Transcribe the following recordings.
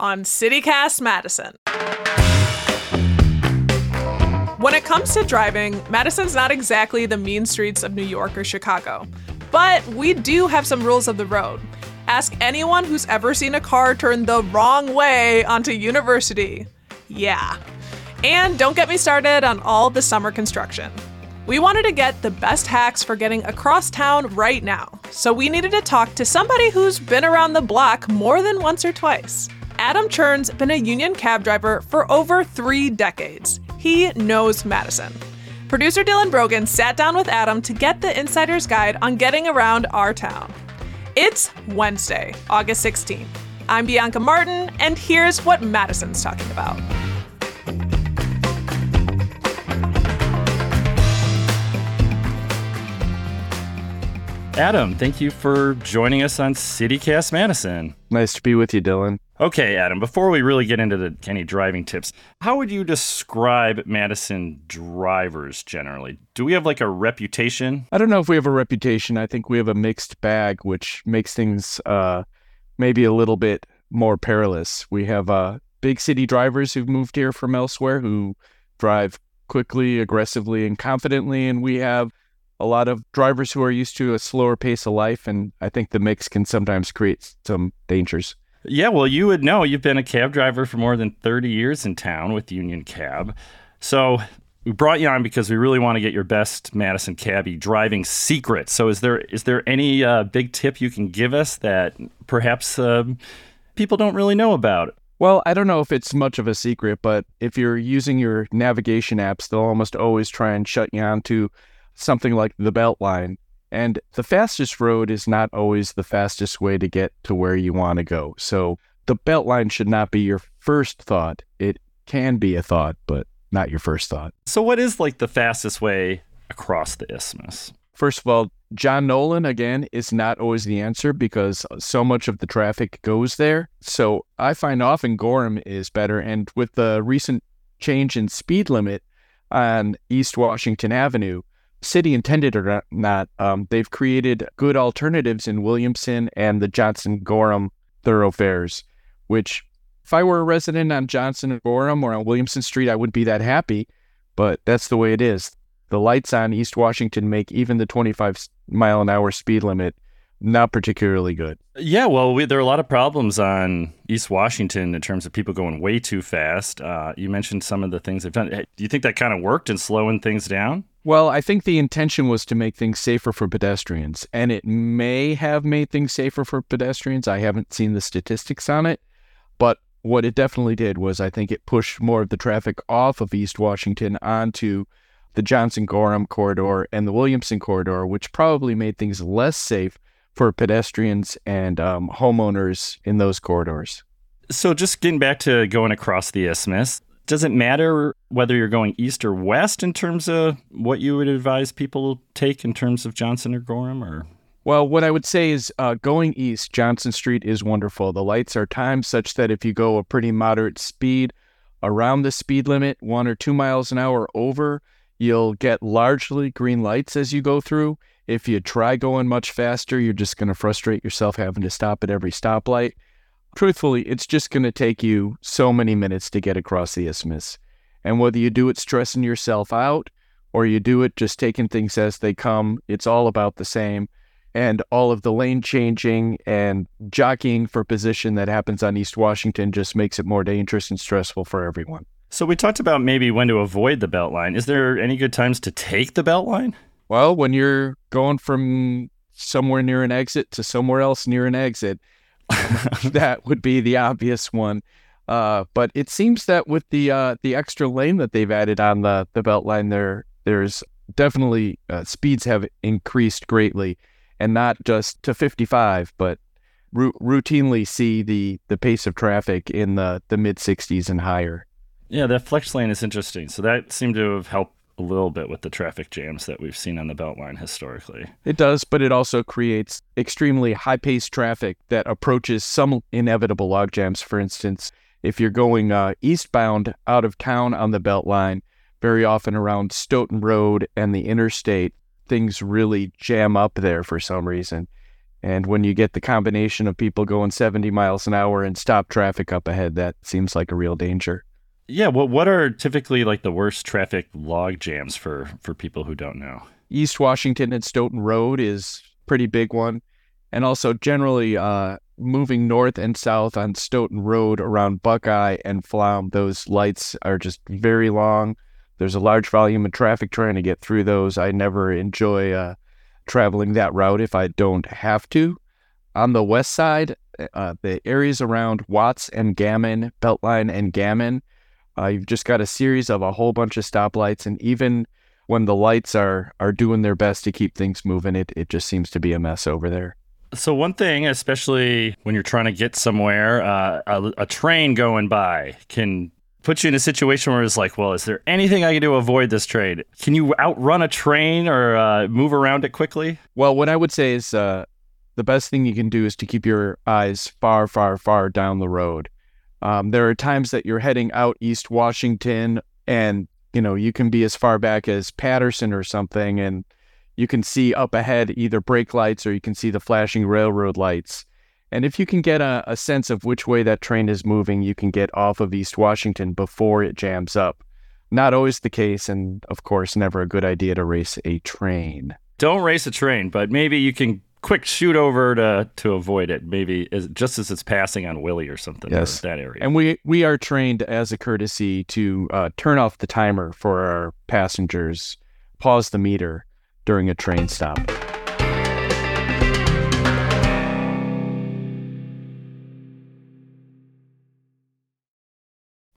on CityCast Madison. When it comes to driving, Madison's not exactly the mean streets of New York or Chicago. But we do have some rules of the road. Ask anyone who's ever seen a car turn the wrong way onto University. Yeah. And don't get me started on all the summer construction. We wanted to get the best hacks for getting across town right now, so we needed to talk to somebody who's been around the block more than once or twice. Adam Chern's been a union cab driver for over three decades. He knows Madison. Producer Dylan Brogan sat down with Adam to get the insider's guide on getting around our town. It's Wednesday, August 16th. I'm Bianca Martin, and here's what Madison's talking about. Adam, thank you for joining us on CityCast Madison. Nice to be with you, Dylan. Okay, Adam, before we really get into the any driving tips, how would you describe Madison drivers generally? Do we have like a reputation? I don't know if we have a reputation. I think we have a mixed bag, which makes things uh, maybe a little bit more perilous. We have uh, big city drivers who've moved here from elsewhere who drive quickly, aggressively, and confidently, and we have a lot of drivers who are used to a slower pace of life, and I think the mix can sometimes create some dangers. Yeah, well, you would know. You've been a cab driver for more than 30 years in town with Union Cab. So we brought you on because we really want to get your best Madison cabbie driving secret. So is there is there any uh, big tip you can give us that perhaps uh, people don't really know about? Well, I don't know if it's much of a secret, but if you're using your navigation apps, they'll almost always try and shut you on to something like the Beltline. And the fastest road is not always the fastest way to get to where you want to go. So the Beltline should not be your first thought. It can be a thought, but not your first thought. So, what is like the fastest way across the isthmus? First of all, John Nolen, again, is not always the answer because so much of the traffic goes there. So I find often Gorham is better. And with the recent change in speed limit on East Washington Avenue, city intended or not, um, they've created good alternatives in Williamson and the Johnson Gorham thoroughfares, which if I were a resident on Johnson Gorham or on Williamson Street, I wouldn't be that happy, but that's the way it is. The lights on East Washington make even the 25 mile an hour speed limit not particularly good. Yeah, well, we, there are a lot of problems on East Washington in terms of people going way too fast. Uh, you mentioned some of the things they've done. Do you think that kind of worked in slowing things down? Well, I think the intention was to make things safer for pedestrians, and it may have made things safer for pedestrians. I haven't seen the statistics on it, but what it definitely did was I think it pushed more of the traffic off of East Washington onto the Johnson Gorham corridor and the Williamson corridor, which probably made things less safe for pedestrians and um, homeowners in those corridors. So, just getting back to going across the isthmus, does it matter whether you're going east or west in terms of what you would advise people take in terms of Johnson or Gorham or well, what I would say is uh, going east, Johnson Street is wonderful. The lights are timed such that if you go a pretty moderate speed around the speed limit, one or two miles an hour over, you'll get largely green lights as you go through. If you try going much faster, you're just going to frustrate yourself having to stop at every stoplight truthfully, it's just going to take you so many minutes to get across the isthmus. And whether you do it stressing yourself out or you do it just taking things as they come, it's all about the same. And all of the lane changing and jockeying for position that happens on East Washington just makes it more dangerous and stressful for everyone. So we talked about maybe when to avoid the Beltline. Is there any good times to take the Beltline? Well, when you're going from somewhere near an exit to somewhere else near an exit, that would be the obvious one. Uh, but it seems that with the uh, the extra lane that they've added on the the Beltline, there there's definitely uh, speeds have increased greatly, and not just to 55, but ru- routinely see the the pace of traffic in the the mid 60s and higher. Yeah, that flex lane is interesting. So that seemed to have helped a little bit with the traffic jams that we've seen on the Beltline historically. It does, but it also creates extremely high paced traffic that approaches some inevitable log jams. For instance, if you're going uh, eastbound out of town on the Beltline, very often around Stoughton Road and the interstate, things really jam up there for some reason. And when you get the combination of people going 70 miles an hour and stop traffic up ahead, that seems like a real danger. Yeah, what what are typically like the worst traffic log jams for for people who don't know? East Washington and Stoughton Road is pretty big one, and also generally uh, moving north and south on Stoughton Road around Buckeye and Pflaum. Those lights are just very long. There's a large volume of traffic trying to get through those. I never enjoy uh, traveling that route if I don't have to. On the west side, uh, the areas around Watts and Gammon, Beltline and Gammon, uh, you've just got a series of a whole bunch of stoplights, and even when the lights are are doing their best to keep things moving, it it just seems to be a mess over there. So one thing, especially when you're trying to get somewhere, uh, a, a train going by can put you in a situation where it's like, well, is there anything I can do to avoid this train? Can you outrun a train or uh, move around it quickly? Well, what I would say is uh, the best thing you can do is to keep your eyes far, far, far down the road. Um, there are times that you're heading out East Washington, and you know you can be as far back as Paterson or something, and you can see up ahead either brake lights or you can see the flashing railroad lights. And if you can get a, a sense of which way that train is moving, you can get off of East Washington before it jams up. Not always the case, and of course, never a good idea to race a train. Don't race a train, but maybe you can quick shoot over to to avoid it. Maybe as, just as it's passing on Willie or something. Yes, that area. And we we are trained as a courtesy to uh, turn off the timer for our passengers, pause the meter during a train stop.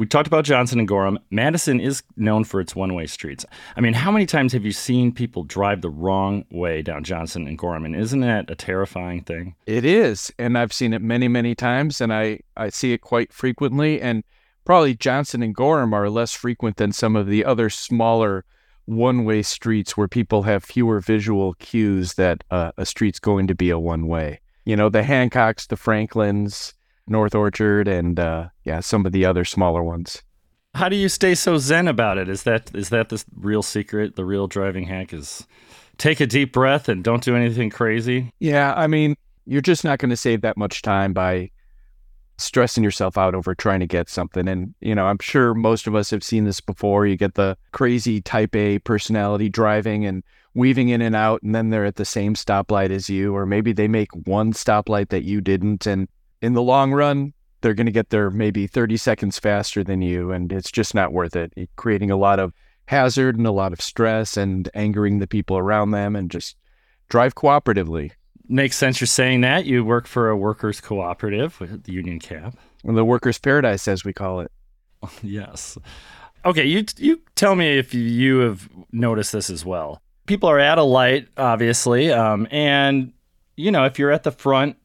We talked about Johnson and Gorham. Madison is known for its one way streets. I mean, how many times have you seen people drive the wrong way down Johnson and Gorham? And isn't that a terrifying thing? It is. And I've seen it many, many times, and I, I see it quite frequently. And probably Johnson and Gorham are less frequent than some of the other smaller one way streets where people have fewer visual cues that uh, a street's going to be a one way. You know, the Hancocks, the Franklins, North Orchard, and uh, yeah, some of the other smaller ones. How do you stay so zen about it? Is that is that the real secret? The real driving hack is take a deep breath and don't do anything crazy. Yeah, I mean, you're just not going to save that much time by stressing yourself out over trying to get something. And you know, I'm sure most of us have seen this before. You get the crazy Type A personality driving and weaving in and out, and then they're at the same stoplight as you, or maybe they make one stoplight that you didn't, and in the long run, they're going to get there maybe 30 seconds faster than you, and it's just not worth it. creating a lot of hazard and a lot of stress and angering the people around them, and just drive cooperatively. Makes sense. You're saying that you work for a workers' cooperative with the Union Cab, well, the workers' paradise, as we call it. yes. Okay, you you tell me if you have noticed this as well. People are at a light, obviously, um, and you know if you're at the front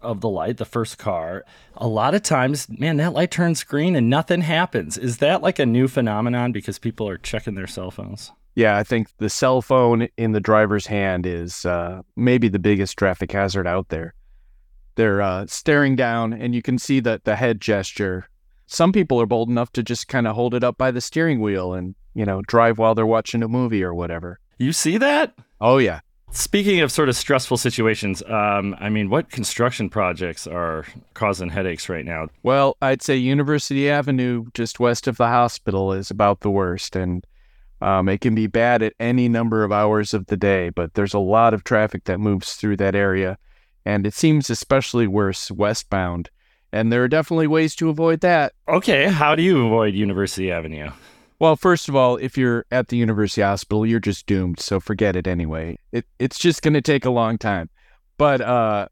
of the light, the first car, a lot of times, man, that light turns green and nothing happens. Is that like a new phenomenon because people are checking their cell phones? Yeah, I think the cell phone in the driver's hand is uh, maybe the biggest traffic hazard out there. They're uh, staring down, and you can see that the head gesture. Some people are bold enough to just kind of hold it up by the steering wheel and you know drive while they're watching a movie or whatever. You see that? Oh yeah, Speaking of sort of stressful situations, um, I mean, what construction projects are causing headaches right now? Well, I'd say University Avenue, just west of the hospital, is about the worst. And um, it can be bad at any number of hours of the day, but there's a lot of traffic that moves through that area. And it seems especially worse westbound. And there are definitely ways to avoid that. Okay. How do you avoid University Avenue? Well, first of all, if you're at the university hospital, you're just doomed. So forget it anyway. It, it's just going to take a long time. But uh,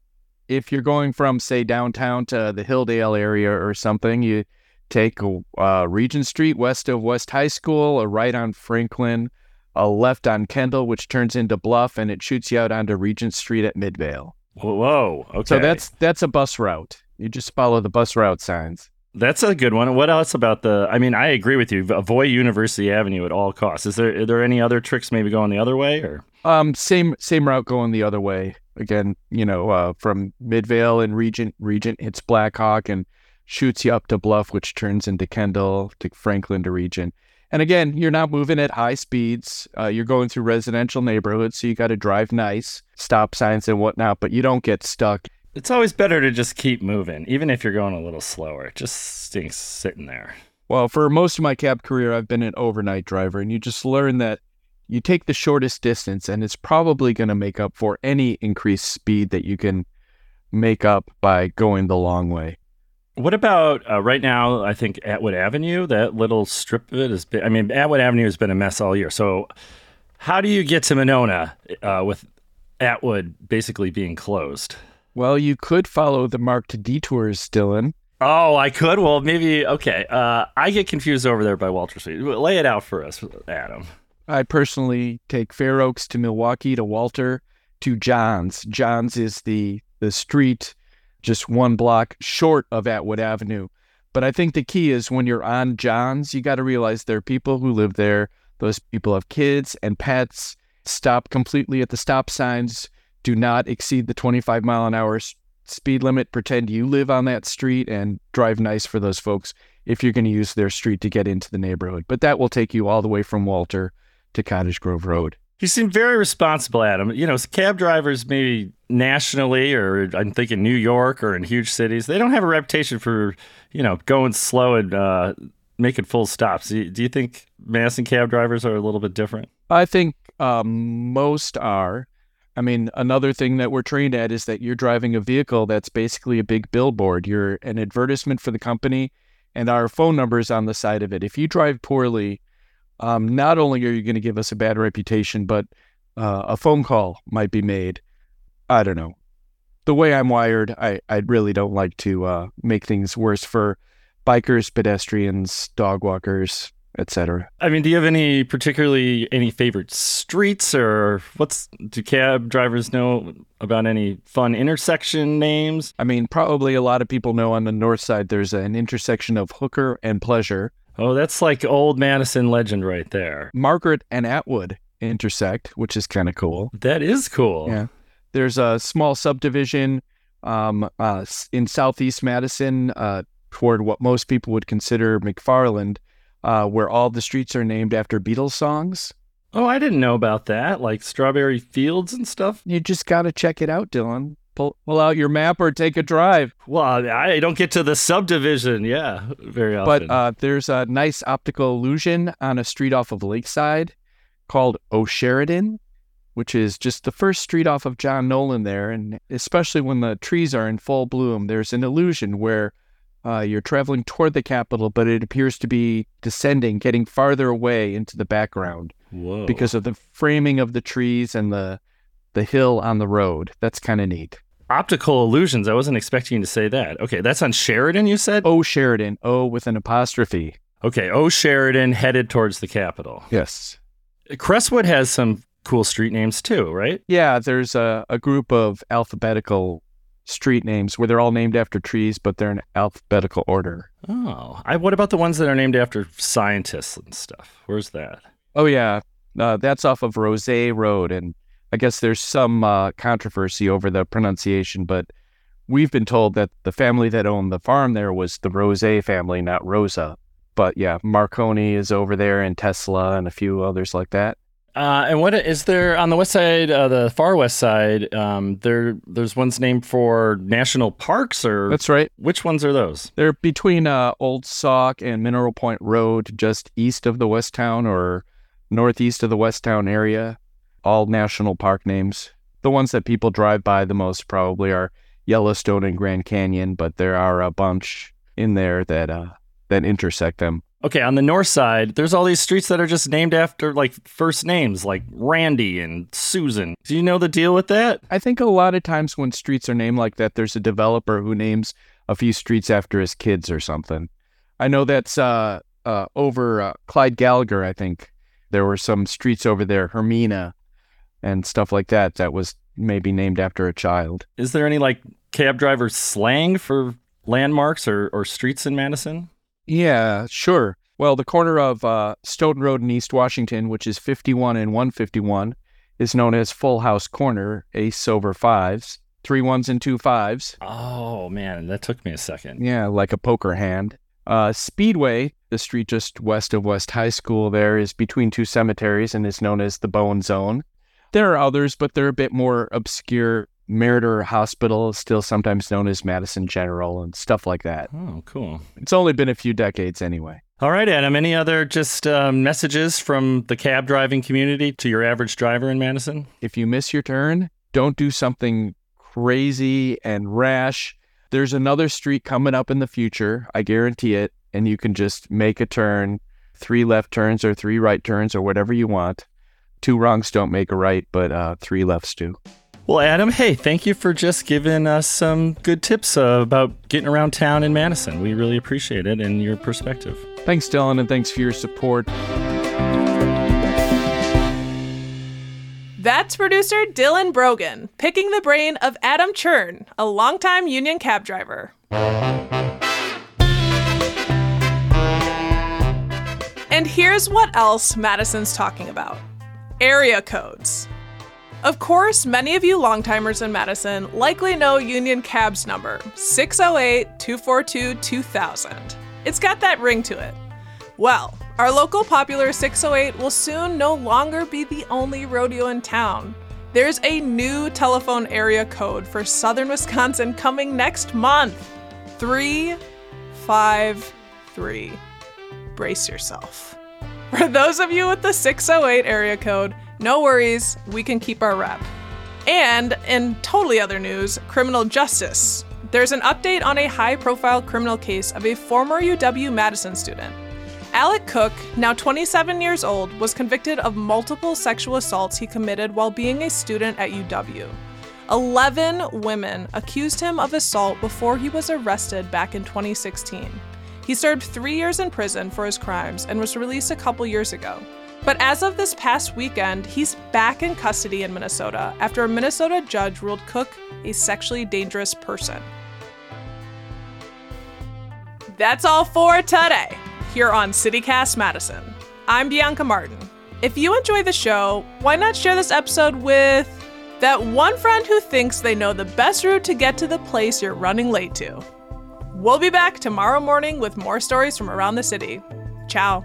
if you're going from, say, downtown to the Hilldale area or something, you take uh, Regent Street west of West High School, a right on Franklin, a left on Kendall, which turns into Bluff, and it shoots you out onto Regent Street at Midvale. Whoa, okay. So that's that's a bus route. You just follow the bus route signs. That's a good one. What else about the? I mean, I agree with you. Avoid University Avenue at all costs. Is there are there any other tricks maybe going the other way or? Um, same same route going the other way. Again, you know, uh, from Midvale and Regent, Regent hits Blackhawk and shoots you up to Bluff, which turns into Kendall to Franklin to Regent. And again, you're not moving at high speeds. Uh, you're going through residential neighborhoods, so you got to drive nice, stop signs and whatnot, but you don't get stuck. It's always better to just keep moving, even if you're going a little slower. It just stinks sitting there. Well, for most of my cab career, I've been an overnight driver, and you just learn that you take the shortest distance, and it's probably going to make up for any increased speed that you can make up by going the long way. What about uh, right now? I think Atwood Avenue, that little strip of it has been. I mean, Atwood Avenue has been a mess all year. So, how do you get to Monona uh, with Atwood basically being closed? Well, you could follow the marked detours, Dylan. Oh, I could. Well, maybe. Okay. Uh, I get confused over there by Walter Street. Lay it out for us, Adam. I personally take Fair Oaks to Milwaukee to Walter to Johns. Johns is the the street just one block short of Atwood Avenue. But I think the key is when you're on Johns, you got to realize there are people who live there. Those people have kids and pets. Stop completely at the stop signs. Do not exceed the 25 mile an hour speed limit. Pretend you live on that street and drive nice for those folks if you're going to use their street to get into the neighborhood. But that will take you all the way from Walter to Cottage Grove Road. You seem very responsible, Adam. You know, cab drivers, maybe nationally, or I'm thinking New York or in huge cities, they don't have a reputation for, you know, going slow and uh, making full stops. Do you, do you think Madison cab drivers are a little bit different? I think um, most are. I mean, another thing that we're trained at is that you're driving a vehicle that's basically a big billboard. You're an advertisement for the company, and our phone number is on the side of it. If you drive poorly, um, not only are you going to give us a bad reputation, but uh, a phone call might be made. I don't know. The way I'm wired, I, I really don't like to uh, make things worse for bikers, pedestrians, dog walkers, etc. I mean, do you have any particularly any favorite streets or what's do cab drivers know about any fun intersection names? I mean, probably a lot of people know on the north side there's an intersection of Hooker and Pleasure. Oh, that's like old Madison legend right there. Margaret and Atwood intersect, which is kind of cool. That is cool. Yeah. There's a small subdivision um, uh, in southeast Madison uh, toward what most people would consider McFarland, uh, where all the streets are named after Beatles songs. Oh, I didn't know about that. Like Strawberry Fields and stuff. You just got to check it out, Dylan pull, pull out your map or take a drive. Well, I don't get to the subdivision, yeah, very often. But uh, there's a nice optical illusion on a street off of Lakeside called O'Sheridan, which is just the first street off of John Nolen there. And especially when the trees are in full bloom, there's an illusion where uh, you're traveling toward the Capitol, but it appears to be descending, getting farther away into the background. Whoa. Because of the framing of the trees and the the hill on the road. That's kind of neat optical illusions. I wasn't expecting you to say that. Okay, that's on Sheridan, you said? Oh, Sheridan. Oh, with an apostrophe. Okay, oh, Sheridan headed towards the Capitol. Yes. Crestwood has some cool street names too, right? Yeah, there's a, a group of alphabetical street names where they're all named after trees, but they're in alphabetical order. Oh, I, what about the ones that are named after scientists and stuff? Where's that? Oh, yeah. Uh, that's off of Rose Road and I guess there's some uh, controversy over the pronunciation, but we've been told that the family that owned the farm there was the Rose family, not Rosa. But yeah, Marconi is over there, and Tesla, and a few others like that. Uh, and what is there on the west side, uh, the far west side? Um, there, there's ones named for national parks, or that's right. Which ones are those? They're between uh, Old Sauk and Mineral Point Road, just east of the West Towne or northeast of the West Towne area all national park names. The ones that people drive by the most probably are Yellowstone and Grand Canyon, but there are a bunch in there that uh, that intersect them. Okay, on the north side, there's all these streets that are just named after like first names, like Randy and Susan. Do you know the deal with that? I think a lot of times when streets are named like that, there's a developer who names a few streets after his kids or something. I know that's uh, uh, over uh, Clyde Gallagher. I think there were some streets over there, Hermina, and stuff like that that was maybe named after a child. Is there any like cab driver slang for landmarks or, or streets in Madison? Yeah, sure. Well, the corner of uh, Stoughton Road in East Washington, which is 51 and 151, is known as Full House Corner, ace over fives, three ones and two fives. Oh, man, that took me a second. Yeah, like a poker hand. Uh, Speedway, the street just west of West High School, there is between two cemeteries and is known as the Bone Zone. There are others, but they're a bit more obscure. Meriter Hospital, still sometimes known as Madison General, and stuff like that. Oh, cool. It's only been a few decades anyway. All right, Adam. Any other just um, messages from the cab driving community to your average driver in Madison? If you miss your turn, don't do something crazy and rash. There's another street coming up in the future, I guarantee it, and you can just make a turn, three left turns or three right turns or whatever you want. Two wrongs don't make a right, but uh, three lefts do. Well, Adam, hey, thank you for just giving us some good tips uh, about getting around town in Madison. We really appreciate it and your perspective. Thanks, Dylan, and thanks for your support. That's producer Dylan Brogan picking the brain of Adam Chern, a longtime union cab driver. And here's what else Madison's talking about area codes. Of course, many of you longtimers in Madison likely know Union Cab's number 608 242 2000. It's got that ring to it. Well, our local popular 608 will soon no longer be the only rodeo in town. There's a new telephone area code for southern Wisconsin coming next month 353. Brace yourself. For those of you with the 608 area code, no worries, we can keep our rep. And in totally other news, criminal justice. There's an update on a high profile criminal case of a former UW Madison student. Alec Cook, now 27 years old, was convicted of multiple sexual assaults he committed while being a student at UW. 11 women accused him of assault before he was arrested back in 2016. He served three years in prison for his crimes and was released a couple years ago. But as of this past weekend, he's back in custody in Minnesota after a Minnesota judge ruled Cook a sexually dangerous person. That's all for today here on CityCast Madison. I'm Bianca Martin. If you enjoy the show, why not share this episode with that one friend who thinks they know the best route to get to the place you're running late to? We'll be back tomorrow morning with more stories from around the city. Ciao.